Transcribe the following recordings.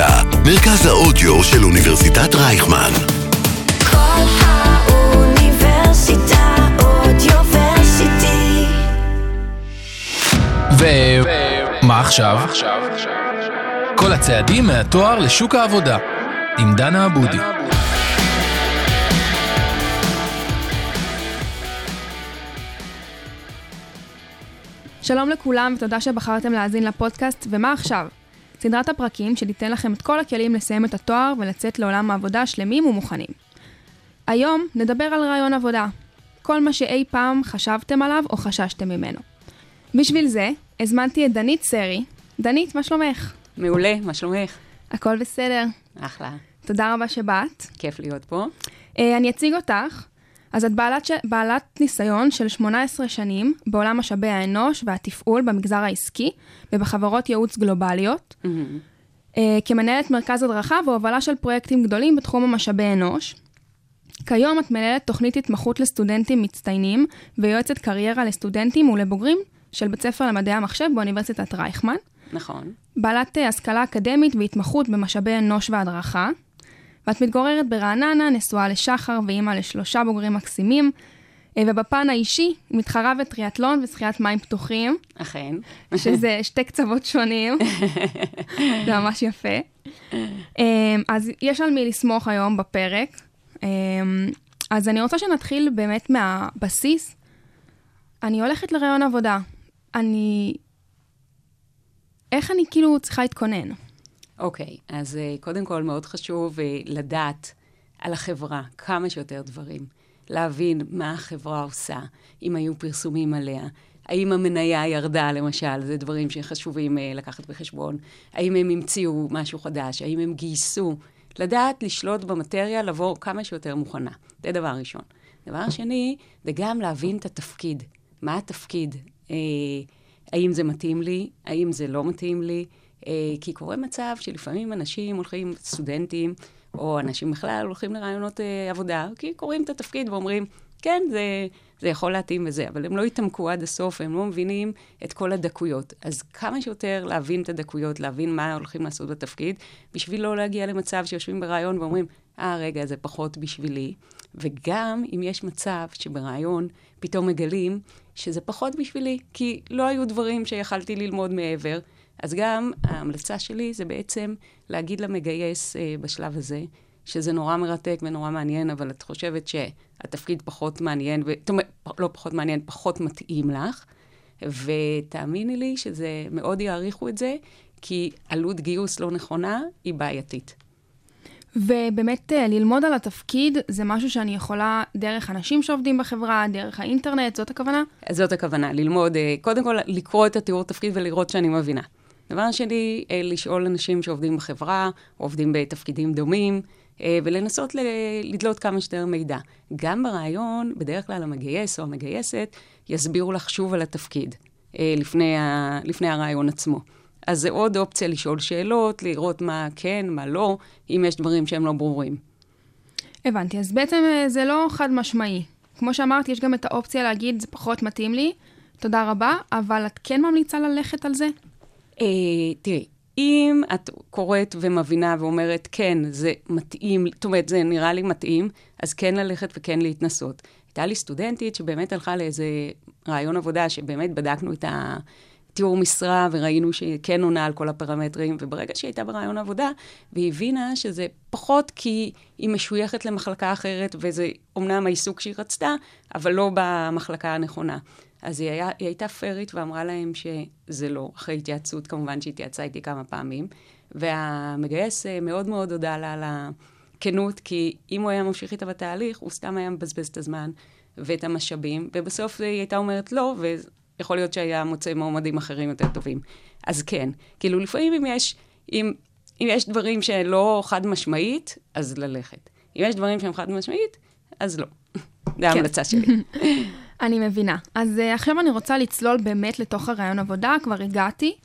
האוניברסיטה, מרכז האודיו של אוניברסיטת רייכמן. כל האוניברסיטה אודיוורסיטי. ומה עכשיו? כל הצעדים מהתואר לשוק העבודה, עם דנה עבודי. שלום לכולם ותודה שבחרתם להאזין לפודקאסט ומה עכשיו? סדרת הפרקים שתיתן לכם את כל הכלים לסיים את התואר ולצאת לעולם העבודה שלמים ומוכנים. היום נדבר על רעיון עבודה, כל מה שאי פעם חשבתם עליו או חששתם ממנו. בשביל זה הזמנתי את דנית סרי. דנית, מה שלומך? מעולה, מה שלומך? הכל בסדר. אחלה. תודה רבה שבאת. כיף להיות פה. אה, אני אציג אותך. אז את בעלת, ש... בעלת ניסיון של 18 שנים בעולם משאבי האנוש והתפעול במגזר העסקי ובחברות ייעוץ גלובליות, אה, כמנהלת מרכז הדרכה והובלה של פרויקטים גדולים בתחום המשאבי אנוש. כיום את מנהלת תוכנית התמחות לסטודנטים מצטיינים ויועצת קריירה לסטודנטים ולבוגרים של בית ספר למדעי המחשב באוניברסיטת רייכמן. נכון. בעלת אה, השכלה אקדמית והתמחות במשאבי אנוש והדרכה, ואת מתגוררת ברעננה, נשואה לשחר ואימא לשלושה בוגרים מקסימים, אה, ובפן האישי, מתחרה בטריאטלון ושחיית מים פתוחים, אכן. שזה שתי קצוות שונים, זה ממש יפה. אה, אז יש על מי לסמוך היום בפרק. אה, אז אני רוצה שנתחיל באמת מהבסיס. אני הולכת לרעיון עבודה. אני... איך אני כאילו צריכה להתכונן? אוקיי, אז אה, קודם כל מאוד חשוב אה, לדעת על החברה כמה שיותר דברים. להבין מה החברה עושה, אם היו פרסומים עליה, האם המניה ירדה, למשל, זה דברים שחשובים אה, לקחת בחשבון, האם הם המציאו משהו חדש, האם הם גייסו. לדעת לשלוט במטריה, לבוא כמה שיותר מוכנה. זה דבר ראשון. דבר שני, זה גם להבין את התפקיד. מה התפקיד? אה, האם זה מתאים לי? האם זה לא מתאים לי? אה, כי קורה מצב שלפעמים אנשים הולכים, סטודנטים, או אנשים בכלל הולכים לרעיונות אה, עבודה, כי קוראים את התפקיד ואומרים, כן, זה, זה יכול להתאים וזה, אבל הם לא התעמקו עד הסוף, הם לא מבינים את כל הדקויות. אז כמה שיותר להבין את הדקויות, להבין מה הולכים לעשות בתפקיד, בשביל לא להגיע למצב שיושבים ברעיון ואומרים, אה, רגע, זה פחות בשבילי. וגם אם יש מצב שברעיון פתאום מגלים שזה פחות בשבילי, כי לא היו דברים שיכלתי ללמוד מעבר, אז גם ההמלצה שלי זה בעצם להגיד למגייס אה, בשלב הזה, שזה נורא מרתק ונורא מעניין, אבל את חושבת שהתפקיד פחות מעניין, ו... זאת אומרת, לא פחות מעניין, פחות מתאים לך, ותאמיני לי שזה, מאוד יעריכו את זה, כי עלות גיוס לא נכונה היא בעייתית. ובאמת אה, ללמוד על התפקיד זה משהו שאני יכולה דרך אנשים שעובדים בחברה, דרך האינטרנט, זאת הכוונה? זאת הכוונה, ללמוד, אה, קודם כל לקרוא את התיאור תפקיד ולראות שאני מבינה. דבר שני, אה, לשאול אנשים שעובדים בחברה, עובדים בתפקידים דומים, ולנסות לדלות כמה שיותר מידע. גם ברעיון, בדרך כלל המגייס או המגייסת יסבירו לך שוב על התפקיד, לפני, ה, לפני הרעיון עצמו. אז זה עוד אופציה לשאול שאלות, לראות מה כן, מה לא, אם יש דברים שהם לא ברורים. הבנתי, אז בעצם אה, זה לא חד משמעי. כמו שאמרתי, יש גם את האופציה להגיד, זה פחות מתאים לי, תודה רבה, אבל את כן ממליצה ללכת על זה? אה, תראי, אם את קוראת ומבינה ואומרת, כן, זה מתאים, זאת אומרת, זה נראה לי מתאים, אז כן ללכת וכן להתנסות. הייתה לי סטודנטית שבאמת הלכה לאיזה רעיון עבודה, שבאמת בדקנו את ה... תיאור משרה, וראינו שהיא כן עונה על כל הפרמטרים, וברגע שהיא הייתה ברעיון עבודה, והיא הבינה שזה פחות כי היא משויכת למחלקה אחרת, וזה אומנם העיסוק שהיא רצתה, אבל לא במחלקה הנכונה. אז היא, היה, היא הייתה פיירית ואמרה להם שזה לא, אחרי התייעצות, כמובן שהיא התייעצה איתי כמה פעמים, והמגייס אה, מאוד מאוד הודה לה על הכנות, כי אם הוא היה ממשיך איתה בתהליך, הוא סתם היה מבזבז את הזמן ואת המשאבים, ובסוף היא הייתה אומרת לא, יכול להיות שהיה מוצא מועמדים אחרים יותר טובים. אז כן, כאילו לפעמים אם יש, אם, אם יש דברים שלא חד משמעית, אז ללכת. אם יש דברים שהם חד משמעית, אז לא. זו כן. ההמלצה שלי. אני מבינה. אז uh, עכשיו אני רוצה לצלול באמת לתוך הרעיון עבודה, כבר הגעתי.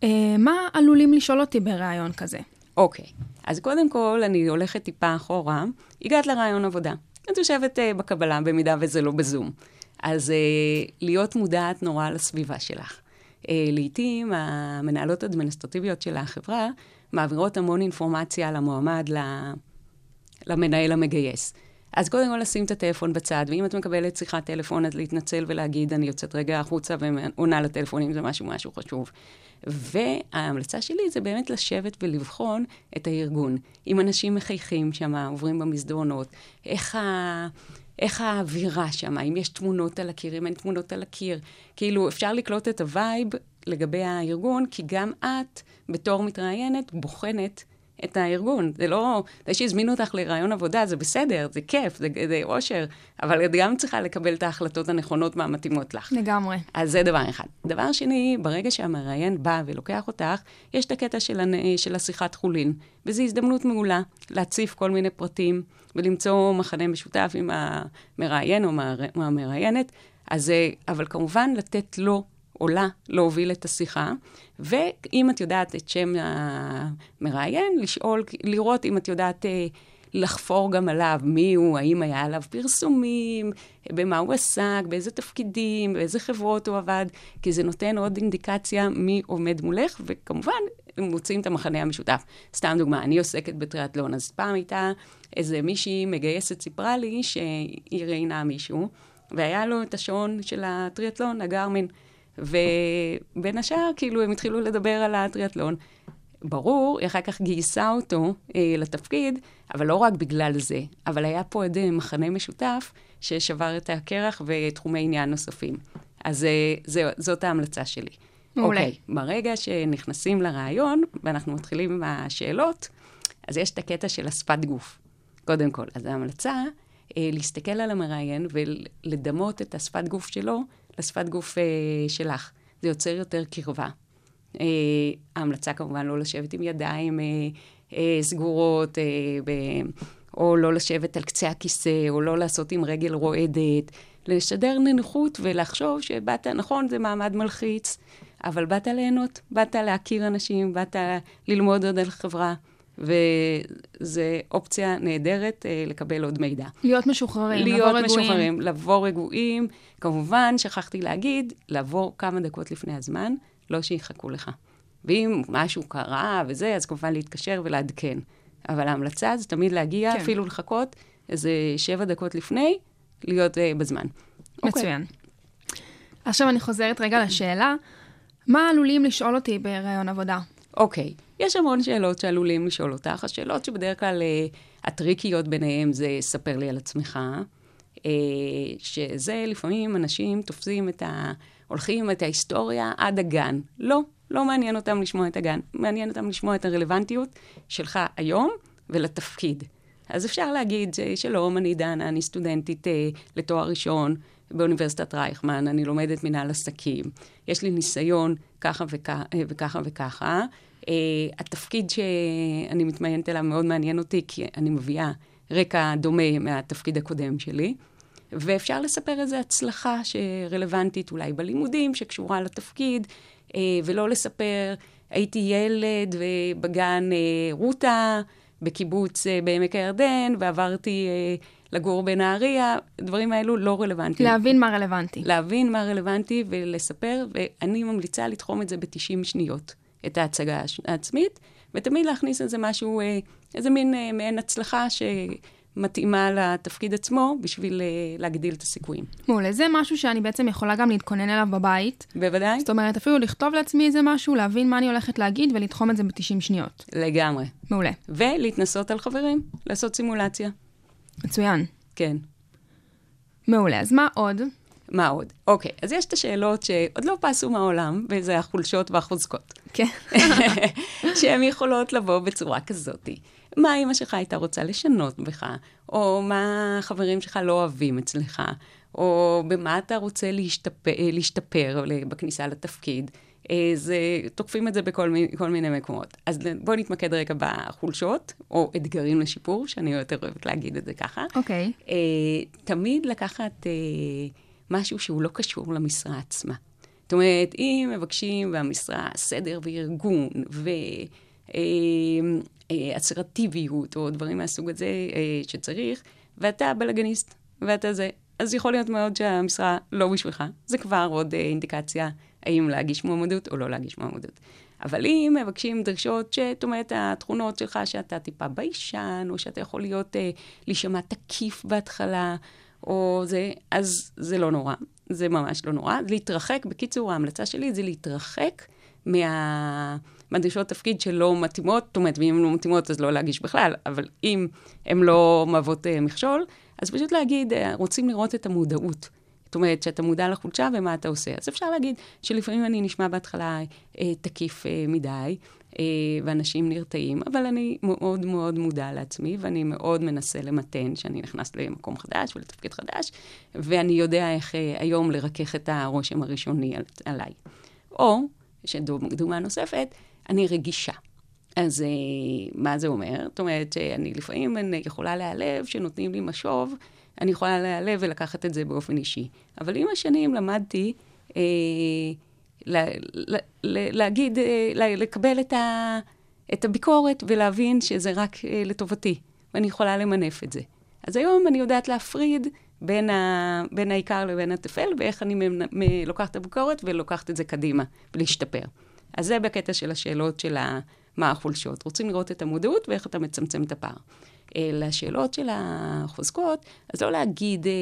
Uh, מה עלולים לשאול אותי ברעיון כזה? אוקיי, okay. אז קודם כל, אני הולכת טיפה אחורה. הגעת לרעיון עבודה. את יושבת uh, בקבלה, במידה וזה לא בזום. אז uh, להיות מודעת נורא לסביבה שלך. Uh, לעתים המנהלות האדמיניסטרטיביות של החברה מעבירות המון אינפורמציה למועמד, למנהל המגייס. אז קודם כל לשים את הטלפון בצד, ואם את מקבלת שיחת טלפון, אז להתנצל ולהגיד, אני יוצאת רגע החוצה ועונה לטלפון, אם זה משהו משהו חשוב. וההמלצה שלי זה באמת לשבת ולבחון את הארגון. אם אנשים מחייכים שם, עוברים במסדרונות, איך ה... איך האווירה שם, אם יש תמונות על הקיר, אם אין תמונות על הקיר. כאילו, אפשר לקלוט את ה vibe לגבי הארגון, כי גם את, בתור מתראיינת, בוחנת את הארגון. זה לא, זה שהזמינו אותך לראיון עבודה, זה בסדר, זה כיף, זה, זה אושר, אבל את גם צריכה לקבל את ההחלטות הנכונות והמתאימות לך. לגמרי. אז זה דבר אחד. דבר שני, ברגע שהמראיין בא ולוקח אותך, יש את הקטע של, הנ... של השיחת חולין, וזו הזדמנות מעולה להציף כל מיני פרטים ולמצוא מחנה משותף עם המראיין או המראיינת. אז, אבל כמובן לתת לו או לה להוביל את השיחה, ואם את יודעת את שם המראיין, לשאול, לראות אם את יודעת אה, לחפור גם עליו, מי הוא, האם היה עליו פרסומים, במה הוא עסק, באיזה תפקידים, באיזה חברות הוא עבד, כי זה נותן עוד אינדיקציה מי עומד מולך, וכמובן, מוצאים את המחנה המשותף. סתם דוגמה, אני עוסקת בטריאטלון, אז פעם הייתה איזה מישהי מגייסת סיפרה לי שהיא ראיינה מישהו, והיה לו את השעון של הטריאטלון, הגרמין. ובין השאר, כאילו, הם התחילו לדבר על הטריאטלון. ברור, היא אחר כך גייסה אותו אה, לתפקיד, אבל לא רק בגלל זה, אבל היה פה עוד מחנה משותף ששבר את הקרח ותחומי עניין נוספים. אז אה, זה, זאת ההמלצה שלי. מעולה. אוקיי, ברגע שנכנסים לרעיון, ואנחנו מתחילים עם השאלות, אז יש את הקטע של השפת גוף, קודם כל. אז ההמלצה, אה, להסתכל על המראיין ולדמות את השפת גוף שלו לשפת גוף אה, שלך. זה יוצר יותר קרבה. אה, ההמלצה כמובן לא לשבת עם ידיים אה, אה, סגורות, אה, ב, או לא לשבת על קצה הכיסא, או לא לעשות עם רגל רועדת. לשדר נינוחות ולחשוב שבאת, נכון, זה מעמד מלחיץ, אבל באת ליהנות, באת להכיר אנשים, באת ללמוד עוד על חברה. וזו אופציה נהדרת אה, לקבל עוד מידע. להיות משוחררים, להיות לבוא רגועים. להיות משוחררים, לבוא רגועים. כמובן, שכחתי להגיד, לבוא כמה דקות לפני הזמן, לא שיחכו לך. ואם משהו קרה וזה, אז כמובן להתקשר ולעדכן. אבל ההמלצה זה תמיד להגיע, כן. אפילו לחכות איזה שבע דקות לפני, להיות uh, בזמן. מצוין. Okay. עכשיו אני חוזרת רגע לשאלה, מה עלולים לשאול אותי בראיון עבודה? אוקיי. יש המון שאלות שעלולים לשאול אותך. השאלות שבדרך כלל uh, הטריקיות ביניהן זה ספר לי על עצמך, uh, שזה לפעמים אנשים תופסים את ה... הולכים את ההיסטוריה עד הגן. לא, לא מעניין אותם לשמוע את הגן. מעניין אותם לשמוע את הרלוונטיות שלך היום ולתפקיד. אז אפשר להגיד, שלום, אני דנה, אני סטודנטית אה, לתואר ראשון באוניברסיטת רייכמן, אני לומדת מנהל עסקים, יש לי ניסיון ככה וככה, וככה וככה. Uh, התפקיד שאני מתמיינת אליו מאוד מעניין אותי, כי אני מביאה רקע דומה מהתפקיד הקודם שלי. ואפשר לספר איזו הצלחה שרלוונטית אולי בלימודים, שקשורה לתפקיד, uh, ולא לספר, הייתי ילד ובגן uh, רותה, בקיבוץ uh, בעמק הירדן, ועברתי uh, לגור בנהריה, הדברים האלו לא רלוונטיים. להבין מה רלוונטי. להבין מה רלוונטי ולספר, ואני ממליצה לתחום את זה ב-90 שניות. את ההצגה העצמית, ותמיד להכניס איזה משהו, אה, איזה מין אה, מעין הצלחה שמתאימה לתפקיד עצמו, בשביל אה, להגדיל את הסיכויים. מעולה, זה משהו שאני בעצם יכולה גם להתכונן אליו בבית. בוודאי. זאת אומרת, אפילו לכתוב לעצמי איזה משהו, להבין מה אני הולכת להגיד ולתחום את זה ב-90 שניות. לגמרי. מעולה. ולהתנסות על חברים, לעשות סימולציה. מצוין. כן. מעולה, אז מה עוד? מה עוד? אוקיי, אז יש את השאלות שעוד לא פסו מהעולם, וזה החולשות והחוזקות. כן. שהן יכולות לבוא בצורה כזאת. מה אימא שלך הייתה רוצה לשנות בך, או מה החברים שלך לא אוהבים אצלך, או במה אתה רוצה להשתפר, להשתפר בכניסה לתפקיד. זה, תוקפים את זה בכל מיני, מיני מקומות. אז בואו נתמקד רגע בחולשות, או אתגרים לשיפור, שאני יותר אוהבת להגיד את זה ככה. אוקיי. Okay. תמיד לקחת... משהו שהוא לא קשור למשרה עצמה. זאת אומרת, אם מבקשים במשרה סדר וארגון ואסרטיביות, אה, אה, או דברים מהסוג הזה אה, שצריך, ואתה בלאגניסט, ואתה זה, אז יכול להיות מאוד שהמשרה לא בשבילך. זה כבר עוד אה, אינדיקציה האם להגיש מועמדות או לא להגיש מועמדות. אבל אם מבקשים דרישות שאת אומרת, התכונות שלך שאתה טיפה ביישן, או שאתה יכול להיות, אה, להישמע תקיף בהתחלה, או זה, אז זה לא נורא. זה ממש לא נורא. להתרחק, בקיצור, ההמלצה שלי זה להתרחק מה... מהדרישות תפקיד שלא מתאימות, זאת אומרת, ואם הן לא מתאימות אז לא להגיש בכלל, אבל אם הן לא מהוות אה, מכשול, אז פשוט להגיד, אה, רוצים לראות את המודעות. זאת אומרת, שאתה מודע לחולשה ומה אתה עושה. אז אפשר להגיד שלפעמים אני נשמע בהתחלה אה, תקיף אה, מדי, אה, ואנשים נרתעים, אבל אני מאוד מאוד מודע לעצמי, ואני מאוד מנסה למתן שאני נכנס למקום חדש ולתפקיד חדש, ואני יודע איך אה, היום לרכך את הרושם הראשוני על, עליי. או, שדוגמה נוספת, אני רגישה. אז אה, מה זה אומר? זאת אומרת, שאני לפעמים אני יכולה להיעלב שנותנים לי משוב, אני יכולה להיעלב ולקחת את זה באופן אישי. אבל עם השנים למדתי אה, לה, לה, לה, להגיד, אה, לקבל את, ה, את הביקורת ולהבין שזה רק אה, לטובתי, ואני יכולה למנף את זה. אז היום אני יודעת להפריד בין, ה, בין העיקר לבין הטפל, ואיך אני לוקחת את הביקורת ולוקחת את זה קדימה, ולהשתפר. אז זה בקטע של השאלות של ה, מה החולשות. רוצים לראות את המודעות ואיך אתה מצמצם את הפער. אה, לשאלות של החוזקות, אז לא להגיד, אה,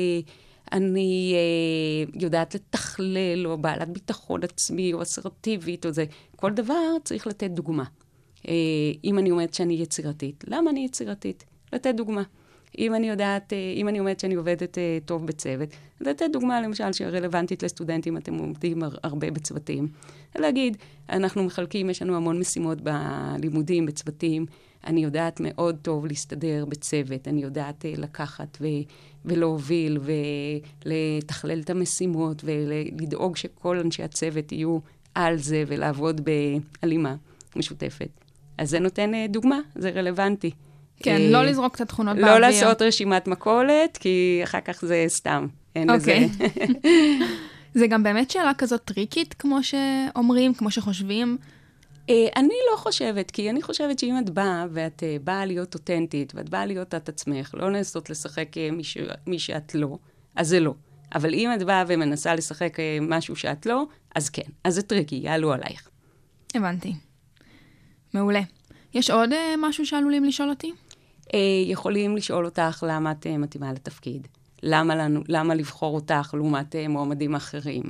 אני אה, יודעת לתכלל, או בעלת ביטחון עצמי, או אסרטיבית, או זה. כל דבר צריך לתת דוגמה. אם אני אומרת שאני יצירתית, למה אני יצירתית? לתת דוגמה. אם אני יודעת, אם אני אומרת שאני עובדת טוב בצוות, לתת דוגמה למשל שרלוונטית לסטודנטים, אתם עובדים הרבה בצוותים. להגיד, אנחנו מחלקים, יש לנו המון משימות בלימודים, בצוותים, אני יודעת מאוד טוב להסתדר בצוות, אני יודעת uh, לקחת ו- ולהוביל ולתכלל את המשימות ולדאוג שכל אנשי הצוות יהיו על זה ולעבוד בהלימה משותפת. אז זה נותן דוגמה, זה רלוונטי. כן, uh, לא לזרוק את התכונות לא באוויר. לא לעשות רשימת מכולת, כי אחר כך זה סתם, אין okay. לזה. אוקיי. זה גם באמת שאלה כזאת טריקית, כמו שאומרים, כמו שחושבים. אה, אני לא חושבת, כי אני חושבת שאם את באה, ואת אה, באה להיות אותנטית, ואת באה להיות את עצמך, לא לנסות לשחק אה, מי, ש... מי שאת לא, אז זה לא. אבל אם את באה ומנסה לשחק משהו שאת לא, אז כן, אז זה tricky, יעלו עלייך. הבנתי. מעולה. יש עוד משהו שעלולים לשאול אותי? יכולים לשאול אותך למה את מתאימה לתפקיד. למה, לנו, למה לבחור אותך לעומת מועמדים אחרים.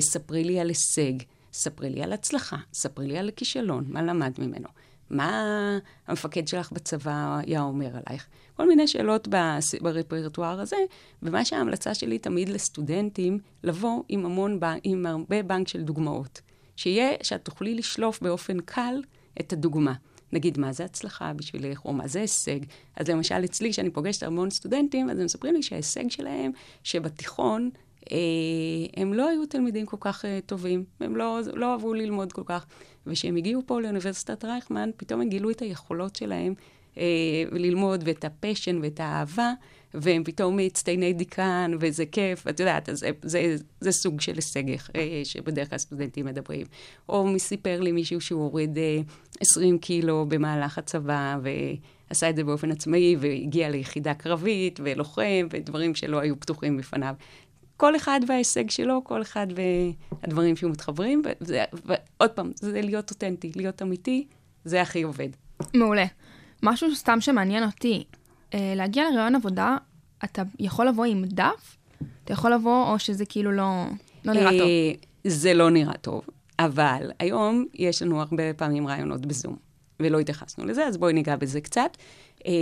ספרי לי על הישג. ספרי לי על הצלחה, ספרי לי על הכישלון, מה למדת ממנו, מה המפקד שלך בצבא היה אומר עלייך. כל מיני שאלות ברפרטואר הזה, ומה שההמלצה שלי תמיד לסטודנטים, לבוא עם המון, עם הרבה בנק של דוגמאות. שיהיה, שאת תוכלי לשלוף באופן קל את הדוגמה. נגיד, מה זה הצלחה בשבילך, או מה זה הישג. אז למשל, אצלי, כשאני פוגשת המון סטודנטים, אז הם מספרים לי שההישג שלהם, שבתיכון אה, הם לא היו תלמידים כל כך אה, טובים, הם לא, לא אהבו ללמוד כל כך. וכשהם הגיעו פה לאוניברסיטת רייכמן, פתאום הם גילו את היכולות שלהם אה, ללמוד, ואת ה passion ואת האהבה, והם פתאום מצטייני דיקן, וזה כיף, ואת יודעת, זה, זה, זה סוג של הישג אה, שבדרך כלל סטודנטים מדברים. או סיפר לי מישהו שהוא הוריד אה, 20 קילו במהלך הצבא, ועשה את זה באופן עצמאי, והגיע ליחידה קרבית, ולוחם, ודברים שלא היו פתוחים בפניו. כל אחד וההישג שלו, כל אחד והדברים שהוא מתחברים, וזה, ועוד פעם, זה להיות אותנטי, להיות אמיתי, זה הכי עובד. מעולה. משהו סתם שמעניין אותי, אה, להגיע לרעיון עבודה, אתה יכול לבוא עם דף? אתה יכול לבוא, או שזה כאילו לא, לא נראה טוב? אה, זה לא נראה טוב, אבל היום יש לנו הרבה פעמים רעיונות בזום, ולא התייחסנו לזה, אז בואי ניגע בזה קצת. אה,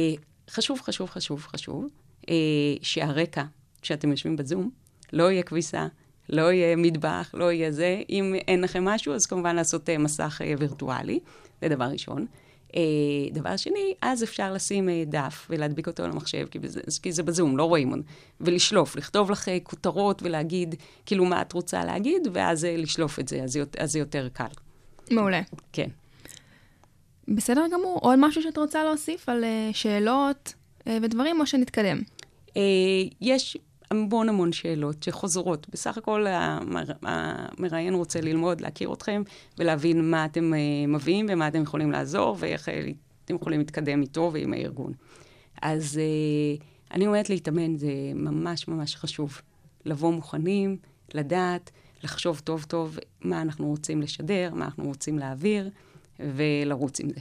חשוב, חשוב, חשוב, חשוב, שהרקע, כשאתם יושבים בזום, לא יהיה כביסה, לא יהיה מטבח, לא יהיה זה. אם אין לכם משהו, אז כמובן לעשות מסך וירטואלי, זה דבר ראשון. Uh, דבר שני, אז אפשר לשים uh, דף ולהדביק אותו על המחשב, כי, בזה, כי זה בזום, לא רואים, ולשלוף, לכתוב לך uh, כותרות ולהגיד כאילו מה את רוצה להגיד, ואז לשלוף את זה, אז, אז זה יותר קל. מעולה. כן. בסדר גמור. עוד משהו שאת רוצה להוסיף על שאלות ודברים, או שנתקדם? יש המון המון שאלות שחוזרות. בסך הכל המר... המראיין רוצה ללמוד, להכיר אתכם ולהבין מה אתם uh, מביאים ומה אתם יכולים לעזור ואיך uh, אתם יכולים להתקדם איתו ועם הארגון. אז uh, אני אומרת להתאמן, זה ממש ממש חשוב. לבוא מוכנים, לדעת, לחשוב טוב טוב מה אנחנו רוצים לשדר, מה אנחנו רוצים להעביר, ולרוץ עם זה.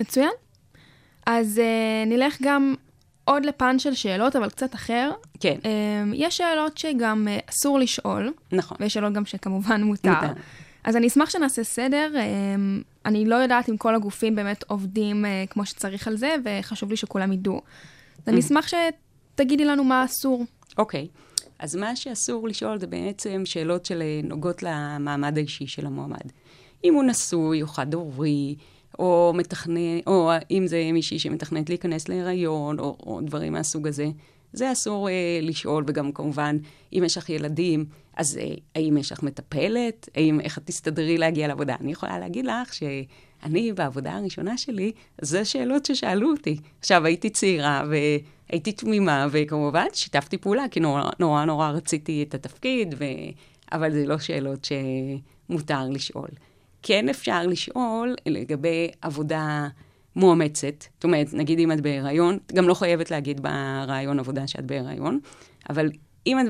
מצוין. אז uh, נלך גם עוד לפן של שאלות, אבל קצת אחר. כן. Um, יש שאלות שגם uh, אסור לשאול. נכון. ויש שאלות גם שכמובן מותר. מותר. אז אני אשמח שנעשה סדר. Um, אני לא יודעת אם כל הגופים באמת עובדים uh, כמו שצריך על זה, וחשוב לי שכולם ידעו. אז אני אשמח שתגידי לנו מה אסור. אוקיי. אז מה שאסור לשאול זה בעצם שאלות שנוגעות למעמד האישי של המועמד. אם הוא נשוי או חד-הורי, או מתכנן, או אם זה מישהי שמתכננת להיכנס להיריון, או, או דברים מהסוג הזה. זה אסור אה, לשאול, וגם כמובן, אם יש לך ילדים, אז אה, האם יש לך מטפלת? האם, איך את תסתדרי להגיע לעבודה? אני יכולה להגיד לך שאני, בעבודה הראשונה שלי, זה שאלות ששאלו אותי. עכשיו, הייתי צעירה, והייתי תמימה, וכמובן, שיתפתי פעולה, כי נורא נורא, נורא רציתי את התפקיד, ו... אבל זה לא שאלות שמותר לשאול. כן אפשר לשאול לגבי עבודה מואמצת. זאת אומרת, נגיד אם את בהיריון, את גם לא חייבת להגיד ברעיון עבודה שאת בהיריון, אבל אם את,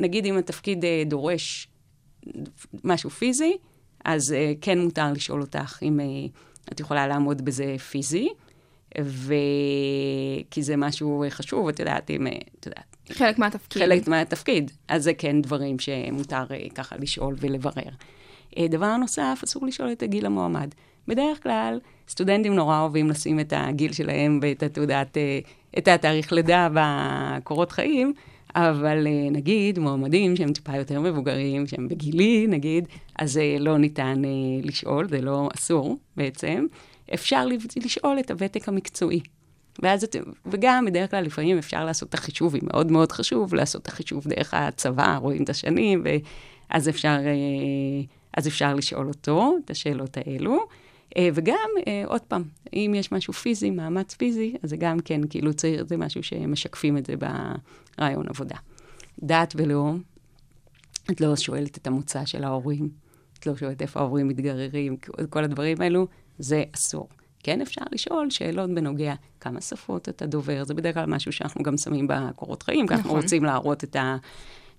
נגיד אם התפקיד אה, דורש משהו פיזי, אז אה, כן מותר לשאול אותך אם אה, את יכולה לעמוד בזה פיזי, ו... כי זה משהו חשוב, את יודעת, אם, את יודעת. חלק מהתפקיד. חלק מהתפקיד. אז זה כן דברים שמותר ככה לשאול ולברר. דבר נוסף, אסור לשאול את הגיל המועמד. בדרך כלל, סטודנטים נורא אוהבים לשים את הגיל שלהם ואת התעודת, את התאריך לידה בקורות חיים, אבל נגיד מועמדים שהם טיפה יותר מבוגרים, שהם בגילי נגיד, אז לא ניתן לשאול, זה לא אסור בעצם. אפשר לשאול את הוותק המקצועי. ואז, וגם בדרך כלל לפעמים אפשר לעשות את החישוב, היא מאוד מאוד חשוב לעשות את החישוב דרך הצבא, רואים את השנים, ואז אפשר, אז אפשר לשאול אותו את השאלות האלו. וגם, עוד פעם, אם יש משהו פיזי, מאמץ פיזי, אז זה גם כן, כאילו צעיר, זה משהו שמשקפים את זה ברעיון עבודה. דת ולאום, את לא שואלת את המוצא של ההורים, את לא שואלת איפה ההורים מתגררים, כל הדברים האלו, זה אסור. כן אפשר לשאול שאלות בנוגע כמה שפות אתה דובר, זה בדרך כלל משהו שאנחנו גם שמים בקורות חיים, כי אנחנו רוצים להראות את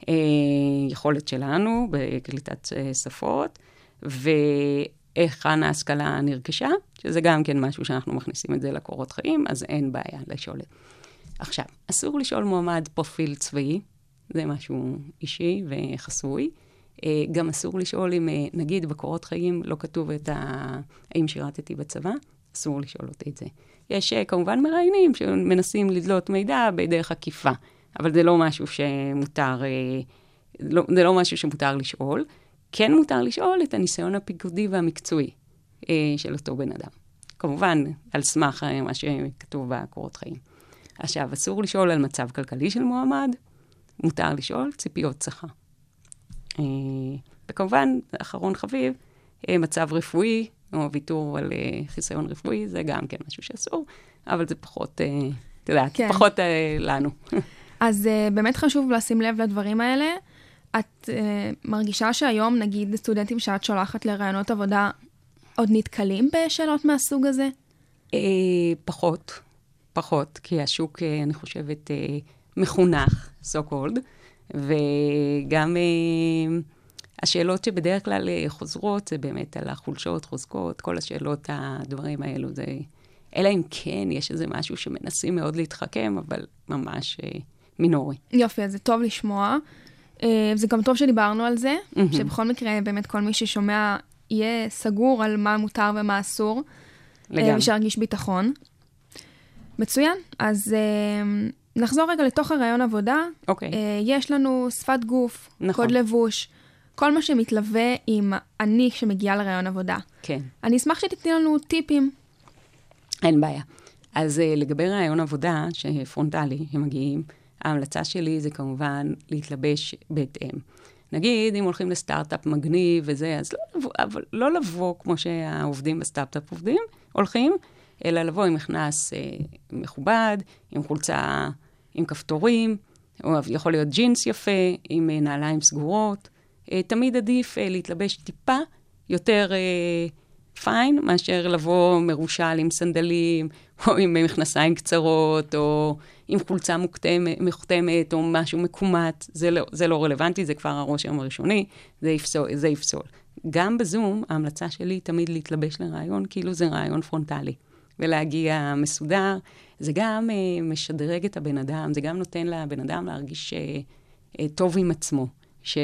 היכולת שלנו בקליטת שפות, והיכן ההשכלה נרכשה, שזה גם כן משהו שאנחנו מכניסים את זה לקורות חיים, אז אין בעיה לשאול. עכשיו, אסור לשאול מועמד פרופיל צבאי, זה משהו אישי וחסוי. גם אסור לשאול אם, נגיד, בקורות חיים לא כתוב את ה... האם שירתתי בצבא, אסור לשאול אותי את זה. יש כמובן מראיינים שמנסים לדלות מידע בדרך עקיפה, אבל זה לא משהו שמותר, לא, זה לא משהו שמותר לשאול. כן מותר לשאול את הניסיון הפיקודי והמקצועי של אותו בן אדם. כמובן, על סמך מה שכתוב בקורות חיים. עכשיו, אסור לשאול על מצב כלכלי של מועמד, מותר לשאול ציפיות שכר. וכמובן, אחרון חביב, מצב רפואי, או ויתור על חיסיון רפואי, זה גם כן משהו שאסור, אבל זה פחות, את יודעת, כן. פחות לנו. אז באמת חשוב לשים לב לדברים האלה. את מרגישה שהיום, נגיד, סטודנטים שאת שולחת לרעיונות עבודה, עוד נתקלים בשאלות מהסוג הזה? פחות, פחות, כי השוק, אני חושבת, מחונך, so called. וגם uh, השאלות שבדרך כלל uh, חוזרות, זה באמת על החולשות, חוזקות, כל השאלות, הדברים האלו, זה... אלא אם כן יש איזה משהו שמנסים מאוד להתחכם, אבל ממש uh, מינורי. יופי, אז זה טוב לשמוע. Uh, זה גם טוב שדיברנו על זה, mm-hmm. שבכל מקרה, באמת כל מי ששומע יהיה סגור על מה מותר ומה אסור. לגמרי. Uh, ושירגיש ביטחון. מצוין. אז... Uh, נחזור רגע לתוך הרעיון עבודה. אוקיי. Okay. יש לנו שפת גוף, נכון. קוד לבוש, כל מה שמתלווה עם אני שמגיעה לרעיון עבודה. כן. אני אשמח שתתני לנו טיפים. אין בעיה. אז לגבי רעיון עבודה, שפרונטלי, הם מגיעים, ההמלצה שלי זה כמובן להתלבש בהתאם. נגיד, אם הולכים לסטארט-אפ מגניב וזה, אז לא לבוא, אבל לא לבוא כמו שהעובדים בסטארט-אפ עובדים, הולכים, אלא לבוא עם מכנס אה, מכובד, עם חולצה עם כפתורים, או יכול להיות ג'ינס יפה, עם אה, נעליים סגורות. אה, תמיד עדיף אה, להתלבש טיפה יותר אה, פיין, מאשר לבוא מרושל עם סנדלים, או עם מכנסיים קצרות, או עם חולצה מוכתמת, או משהו מקומט. זה לא, זה לא רלוונטי, זה כבר הרושם הראשוני, זה יפסול. זה יפסול. גם בזום, ההמלצה שלי היא תמיד להתלבש לרעיון כאילו זה רעיון פרונטלי, ולהגיע מסודר. זה גם uh, משדרג את הבן אדם, זה גם נותן לבן אדם להרגיש uh, uh, טוב עם עצמו. ש...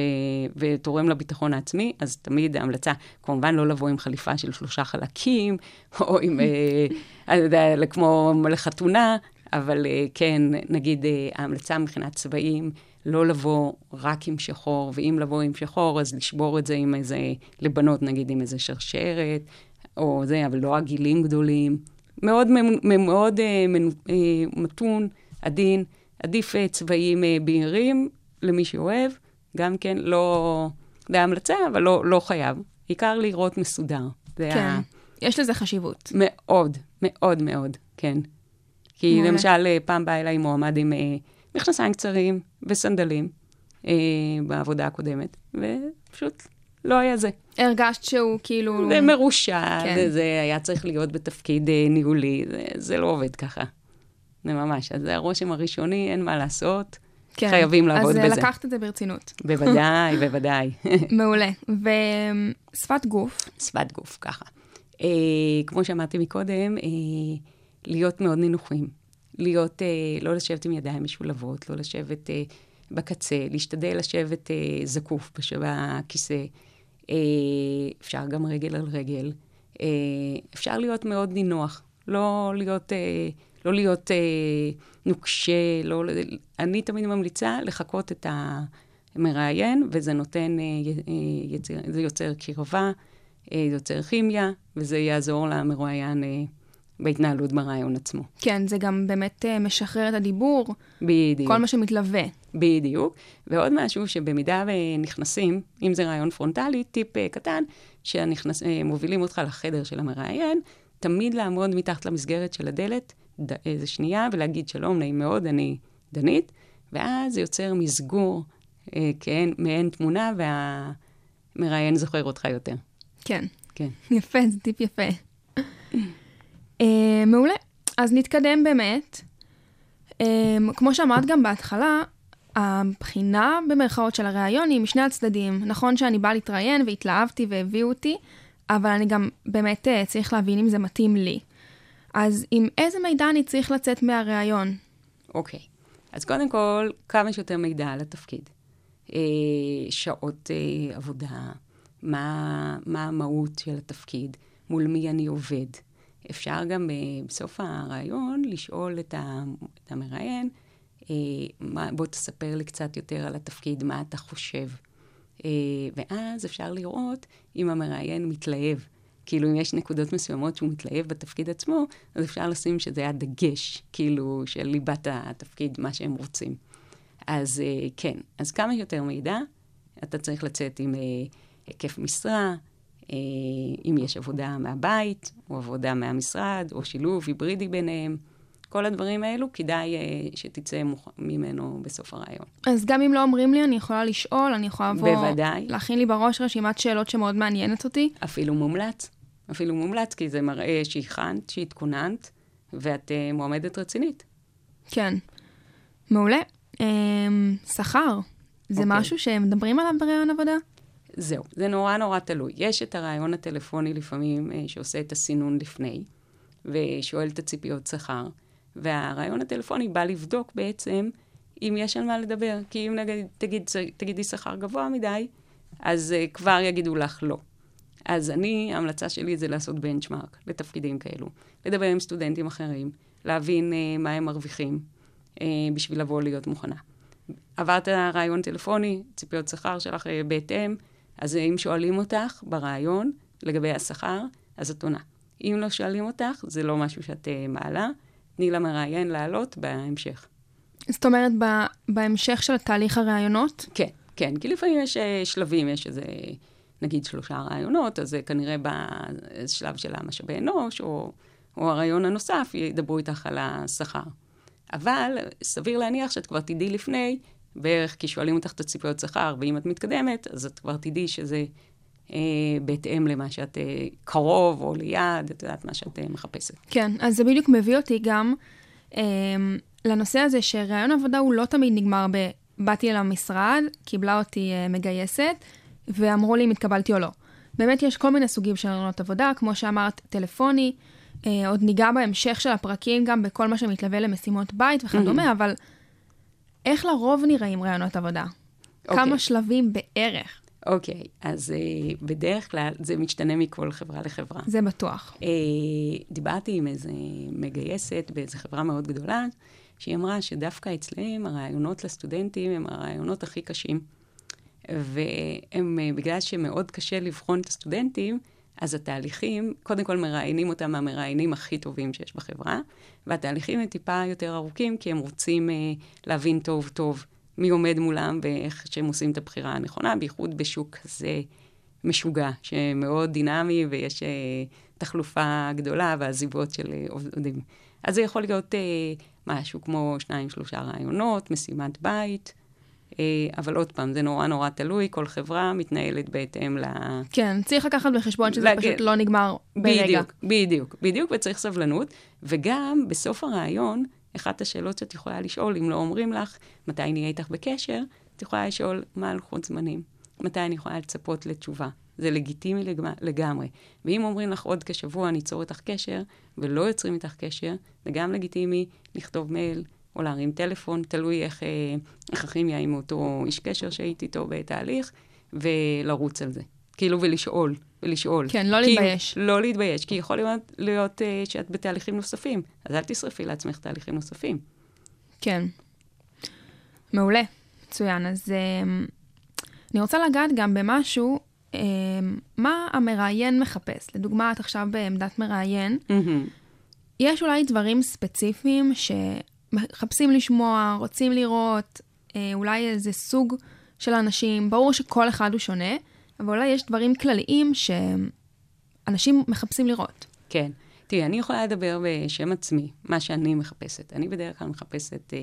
ותורם לביטחון העצמי, אז תמיד ההמלצה, כמובן לא לבוא עם חליפה של שלושה חלקים, או עם, אה, אני יודע, כמו לחתונה, אבל אה, כן, נגיד אה, ההמלצה מבחינת צבעים, לא לבוא רק עם שחור, ואם לבוא עם שחור, אז לשבור את זה עם איזה, לבנות נגיד עם איזה שרשרת, או זה, אבל לא עגילים גדולים. מאוד, מאוד מתון, עדין, עדיף צבעים בהירים למי שאוהב. גם כן לא, זה המלצה, אבל לא, לא חייב. עיקר לראות מסודר. כן, ה... יש לזה חשיבות. מאוד, מאוד מאוד, כן. כי מולה. למשל, אה, פעם בא אליי מועמד עם אה, מכנסיים קצרים וסנדלים אה, בעבודה הקודמת, ופשוט לא היה זה. הרגשת שהוא כאילו... זה מרושע, כן. זה היה צריך להיות בתפקיד אה, ניהולי, זה, זה לא עובד ככה. זה ממש, אז זה הרושם הראשוני, אין מה לעשות. כן. חייבים לעבוד אז בזה. אז לקחת את זה ברצינות. בוודאי, בוודאי. מעולה. ושפת גוף? שפת גוף, ככה. אה, כמו שאמרתי מקודם, אה, להיות מאוד נינוחים. להיות, אה, לא לשבת עם ידיים משולבות, לא לשבת אה, בקצה, להשתדל לשבת אה, זקוף בכיסא. אה, אפשר גם רגל על רגל. אה, אפשר להיות מאוד נינוח. לא להיות... אה, לא להיות אה, נוקשה, לא... אני תמיד ממליצה לחקות את המראיין, וזה נותן, אה, אה, יצר, זה יוצר קרבה, אה, זה יוצר כימיה, וזה יעזור למרואיין אה, בהתנהלות ברעיון עצמו. כן, זה גם באמת אה, משחרר את הדיבור. בדיוק. כל מה שמתלווה. בדיוק. ועוד משהו שבמידה ונכנסים, אם זה רעיון פרונטלי, טיפ אה, קטן, שמובילים אותך לחדר של המראיין, תמיד לעמוד מתחת למסגרת של הדלת, איזה שנייה ולהגיד שלום, נעים מאוד, אני דנית, ואז זה יוצר מסגור, אה, כן, מעין תמונה, והמראיין זוכר אותך יותר. כן. כן. יפה, זה טיפ יפה. אה, מעולה. אז נתקדם באמת. אה, כמו שאמרת גם בהתחלה, הבחינה במרכאות של הראיון היא משני הצדדים. נכון שאני באה להתראיין והתלהבתי והביאו אותי, אבל אני גם באמת אה, צריך להבין אם זה מתאים לי. אז עם איזה מידע אני צריך לצאת מהראיון? אוקיי. Okay. אז קודם כל, כמה שיותר מידע על התפקיד. אה, שעות אה, עבודה, מה, מה המהות של התפקיד, מול מי אני עובד. אפשר גם אה, בסוף הראיון לשאול את, ה, את המראיין, אה, מה, בוא תספר לי קצת יותר על התפקיד, מה אתה חושב. אה, ואז אפשר לראות אם המראיין מתלהב. כאילו, אם יש נקודות מסוימות שהוא מתלהב בתפקיד עצמו, אז אפשר לשים שזה הדגש, כאילו, של ליבת התפקיד, מה שהם רוצים. אז אה, כן, אז כמה שיותר מידע, אתה צריך לצאת עם אה, היקף משרה, אה, אם יש עבודה מהבית, או עבודה מהמשרד, או שילוב היברידי ביניהם. כל הדברים האלו, כדאי שתצא מוכ... ממנו בסוף הרעיון. אז גם אם לא אומרים לי, אני יכולה לשאול, אני יכולה לבוא... בוודאי. להכין לי בראש רשימת שאלות שמאוד מעניינת אותי. אפילו מומלץ. אפילו מומלץ, כי זה מראה שהכנת, שהתכוננת, ואת uh, מועמדת רצינית. כן. מעולה. Um, שכר, זה okay. אוקיי. משהו שמדברים עליו בראיון עבודה? זהו, זה נורא נורא תלוי. יש את הרעיון הטלפוני לפעמים, uh, שעושה את הסינון לפני, ושואל את הציפיות שכר. והרעיון הטלפוני בא לבדוק בעצם אם יש על מה לדבר. כי אם נגיד, תגיד, תגידי שכר גבוה מדי, אז uh, כבר יגידו לך לא. אז אני, ההמלצה שלי זה לעשות בנצ'מארק לתפקידים כאלו. לדבר עם סטודנטים אחרים, להבין uh, מה הם מרוויחים uh, בשביל לבוא להיות מוכנה. עברת רעיון טלפוני, ציפיות שכר שלך uh, בהתאם, אז אם שואלים אותך ברעיון לגבי השכר, אז את עונה. אם לא שואלים אותך, זה לא משהו שאת uh, מעלה. תני למראיין לעלות בהמשך. זאת אומרת, בהמשך של תהליך הראיונות? כן, כן, כי לפעמים יש אה, שלבים, יש איזה, נגיד שלושה ראיונות, אז כנראה בשלב של המשאבי אנוש, או, או הרעיון הנוסף, ידברו איתך על השכר. אבל סביר להניח שאת כבר תדעי לפני, בערך כי שואלים אותך את הציפיות שכר, ואם את מתקדמת, אז את כבר תדעי שזה אה, בהתאם למה שאת אה, קרוב או ליד, את יודעת, מה שאת אה, מחפשת. כן, אז זה בדיוק מביא אותי גם אה, לנושא הזה שראיון עבודה הוא לא תמיד נגמר ב... באתי אל המשרד, קיבלה אותי אה, מגייסת, ואמרו לי אם התקבלתי או לא. באמת יש כל מיני סוגים של רעיונות עבודה, כמו שאמרת, טלפוני, אה, עוד ניגע בהמשך של הפרקים גם בכל מה שמתלווה למשימות בית וכדומה, אבל איך לרוב נראים רעיונות עבודה? אוקיי. כמה שלבים בערך? אוקיי, אז אה, בדרך כלל זה משתנה מכל חברה לחברה. זה בטוח. אה, דיברתי עם איזה מגייסת באיזה חברה מאוד גדולה, שהיא אמרה שדווקא אצלם הרעיונות לסטודנטים הם הרעיונות הכי קשים. והם, אה, בגלל שמאוד קשה לבחון את הסטודנטים, אז התהליכים, קודם כל מראיינים אותם מהמראיינים הכי טובים שיש בחברה, והתהליכים הם טיפה יותר ארוכים, כי הם רוצים אה, להבין טוב טוב מי עומד מולם ואיך שהם עושים את הבחירה הנכונה, בייחוד בשוק כזה משוגע, שמאוד דינמי ויש אה, תחלופה גדולה ועזיבות של אה, עובדים. אז זה יכול להיות אה, משהו כמו שניים, שלושה רעיונות, משימת בית, אבל עוד פעם, זה נורא נורא תלוי, כל חברה מתנהלת בהתאם ל... כן, צריך לקחת בחשבון שזה להגיד- פשוט לא נגמר ברגע. בדיוק, בדיוק, בדיוק, וצריך סבלנות. וגם בסוף הרעיון, אחת השאלות שאת יכולה לשאול, אם לא אומרים לך, מתי נהיה איתך בקשר, את יכולה לשאול מה הלוחות זמנים, מתי אני יכולה לצפות לתשובה. זה לגיטימי לגמ- לגמרי. ואם אומרים לך עוד כשבוע ניצור איתך קשר, ולא יוצרים איתך קשר, זה גם לגיטימי לכתוב מייל או להרים טלפון, תלוי איך, אה, איך הכימיה עם אותו איש קשר שהייתי איתו בתהליך, ולרוץ על זה. כאילו, ולשאול, ולשאול. כן, לא כי- להתבייש. לא להתבייש, כי יכול להיות, להיות uh, שאת בתהליכים נוספים, אז אל תשרפי לעצמך תהליכים נוספים. כן. מעולה, מצוין. אז um, אני רוצה לגעת גם במשהו, um, מה המראיין מחפש. לדוגמה, את עכשיו בעמדת מראיין, יש אולי דברים ספציפיים שמחפשים לשמוע, רוצים לראות, אה, אולי איזה סוג של אנשים, ברור שכל אחד הוא שונה, אבל אולי יש דברים כלליים שאנשים מחפשים לראות. כן. תראי, אני יכולה לדבר בשם עצמי, מה שאני מחפשת. אני בדרך כלל מחפשת אה,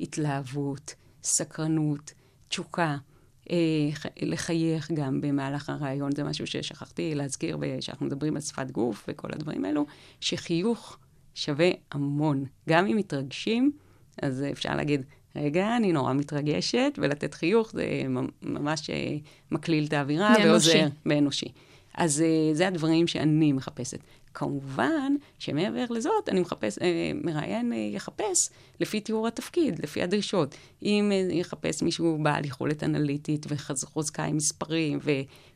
התלהבות, סקרנות, תשוקה, אה, לחייך גם במהלך הרעיון. זה משהו ששכחתי להזכיר כשאנחנו מדברים על שפת גוף וכל הדברים האלו, שחיוך שווה המון. גם אם מתרגשים, אז אפשר להגיד, רגע, אני נורא מתרגשת, ולתת חיוך זה ממ- ממש אה, מקליל את האווירה באנושי. ועוזר. באנושי. אז uh, זה הדברים שאני מחפשת. כמובן שמעבר לזאת, אני מחפש, uh, מראיין יחפש לפי תיאור התפקיד, לפי הדרישות. אם יחפש מישהו בעל יכולת אנליטית וחוזקה עם מספרים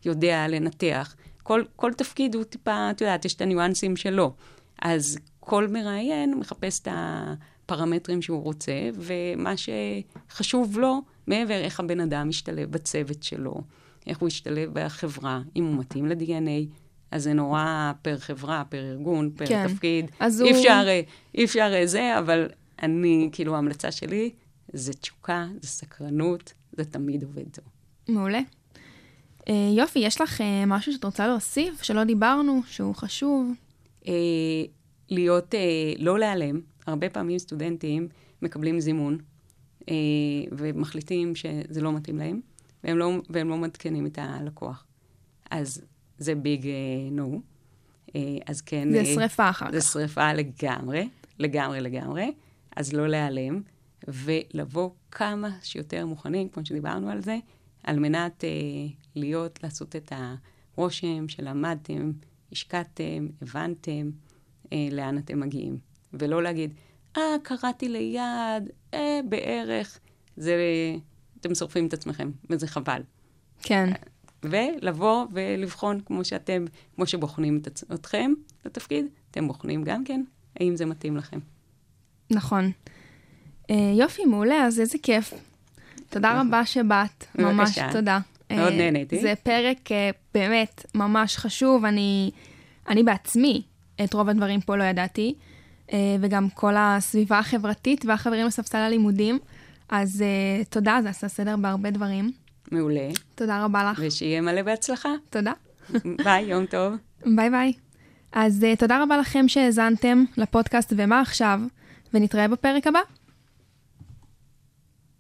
ויודע לנתח, כל, כל תפקיד הוא טיפה, את יודעת, יש את הניואנסים שלו. אז כל מראיין מחפש את הפרמטרים שהוא רוצה, ומה שחשוב לו, מעבר איך הבן אדם משתלב בצוות שלו, איך הוא ישתלב בחברה, אם הוא מתאים ל-DNA, אז זה נורא פר חברה, פר ארגון, פר כן. תפקיד. אז אי הוא- אפשר, אה, אי אפשר אה, זה, אבל אני, כאילו, ההמלצה שלי זה תשוקה, זה סקרנות, זה תמיד עובד טוב. מעולה. אה, יופי, יש לך משהו שאת רוצה להוסיף, שלא דיברנו, שהוא חשוב? אה, להיות, אה, לא להיעלם. הרבה פעמים סטודנטים מקבלים זימון אה, ומחליטים שזה לא מתאים להם, והם לא, והם לא מעדכנים את הלקוח. אז זה ביג נו. אה, אז כן... זה אה, שריפה אחר זה כך. שריפה לגמרי, לגמרי לגמרי. אז לא להיעלם, ולבוא כמה שיותר מוכנים, כמו שדיברנו על זה, על מנת אה, להיות, לעשות את הרושם שלמדתם, השקעתם, הבנתם אה, לאן אתם מגיעים. ולא להגיד, אה, קראתי ליד, אה, בערך. זה, אתם שורפים את עצמכם, וזה חבל. כן, ולבוא ולבחון כמו שאתם, כמו שבוחנים את עצ- אתכם לתפקיד, אתם בוחנים גם כן, האם זה מתאים לכם. נכון. אה, יופי, מעולה, אז איזה כיף. תודה רבה שבאת, ממש בבקשה. תודה. מאוד אה, נהניתי. זה פרק אה, באמת ממש חשוב, אני, אני בעצמי את רוב הדברים פה לא ידעתי, אה, וגם כל הסביבה החברתית והחברים לספסל הלימודים, אז תודה, זה עשה סדר בהרבה דברים. מעולה, תודה רבה לך. ושיהיה מלא בהצלחה. תודה. ביי, יום טוב. ביי ביי. אז תודה רבה לכם שהאזנתם לפודקאסט ומה עכשיו, ונתראה בפרק הבא.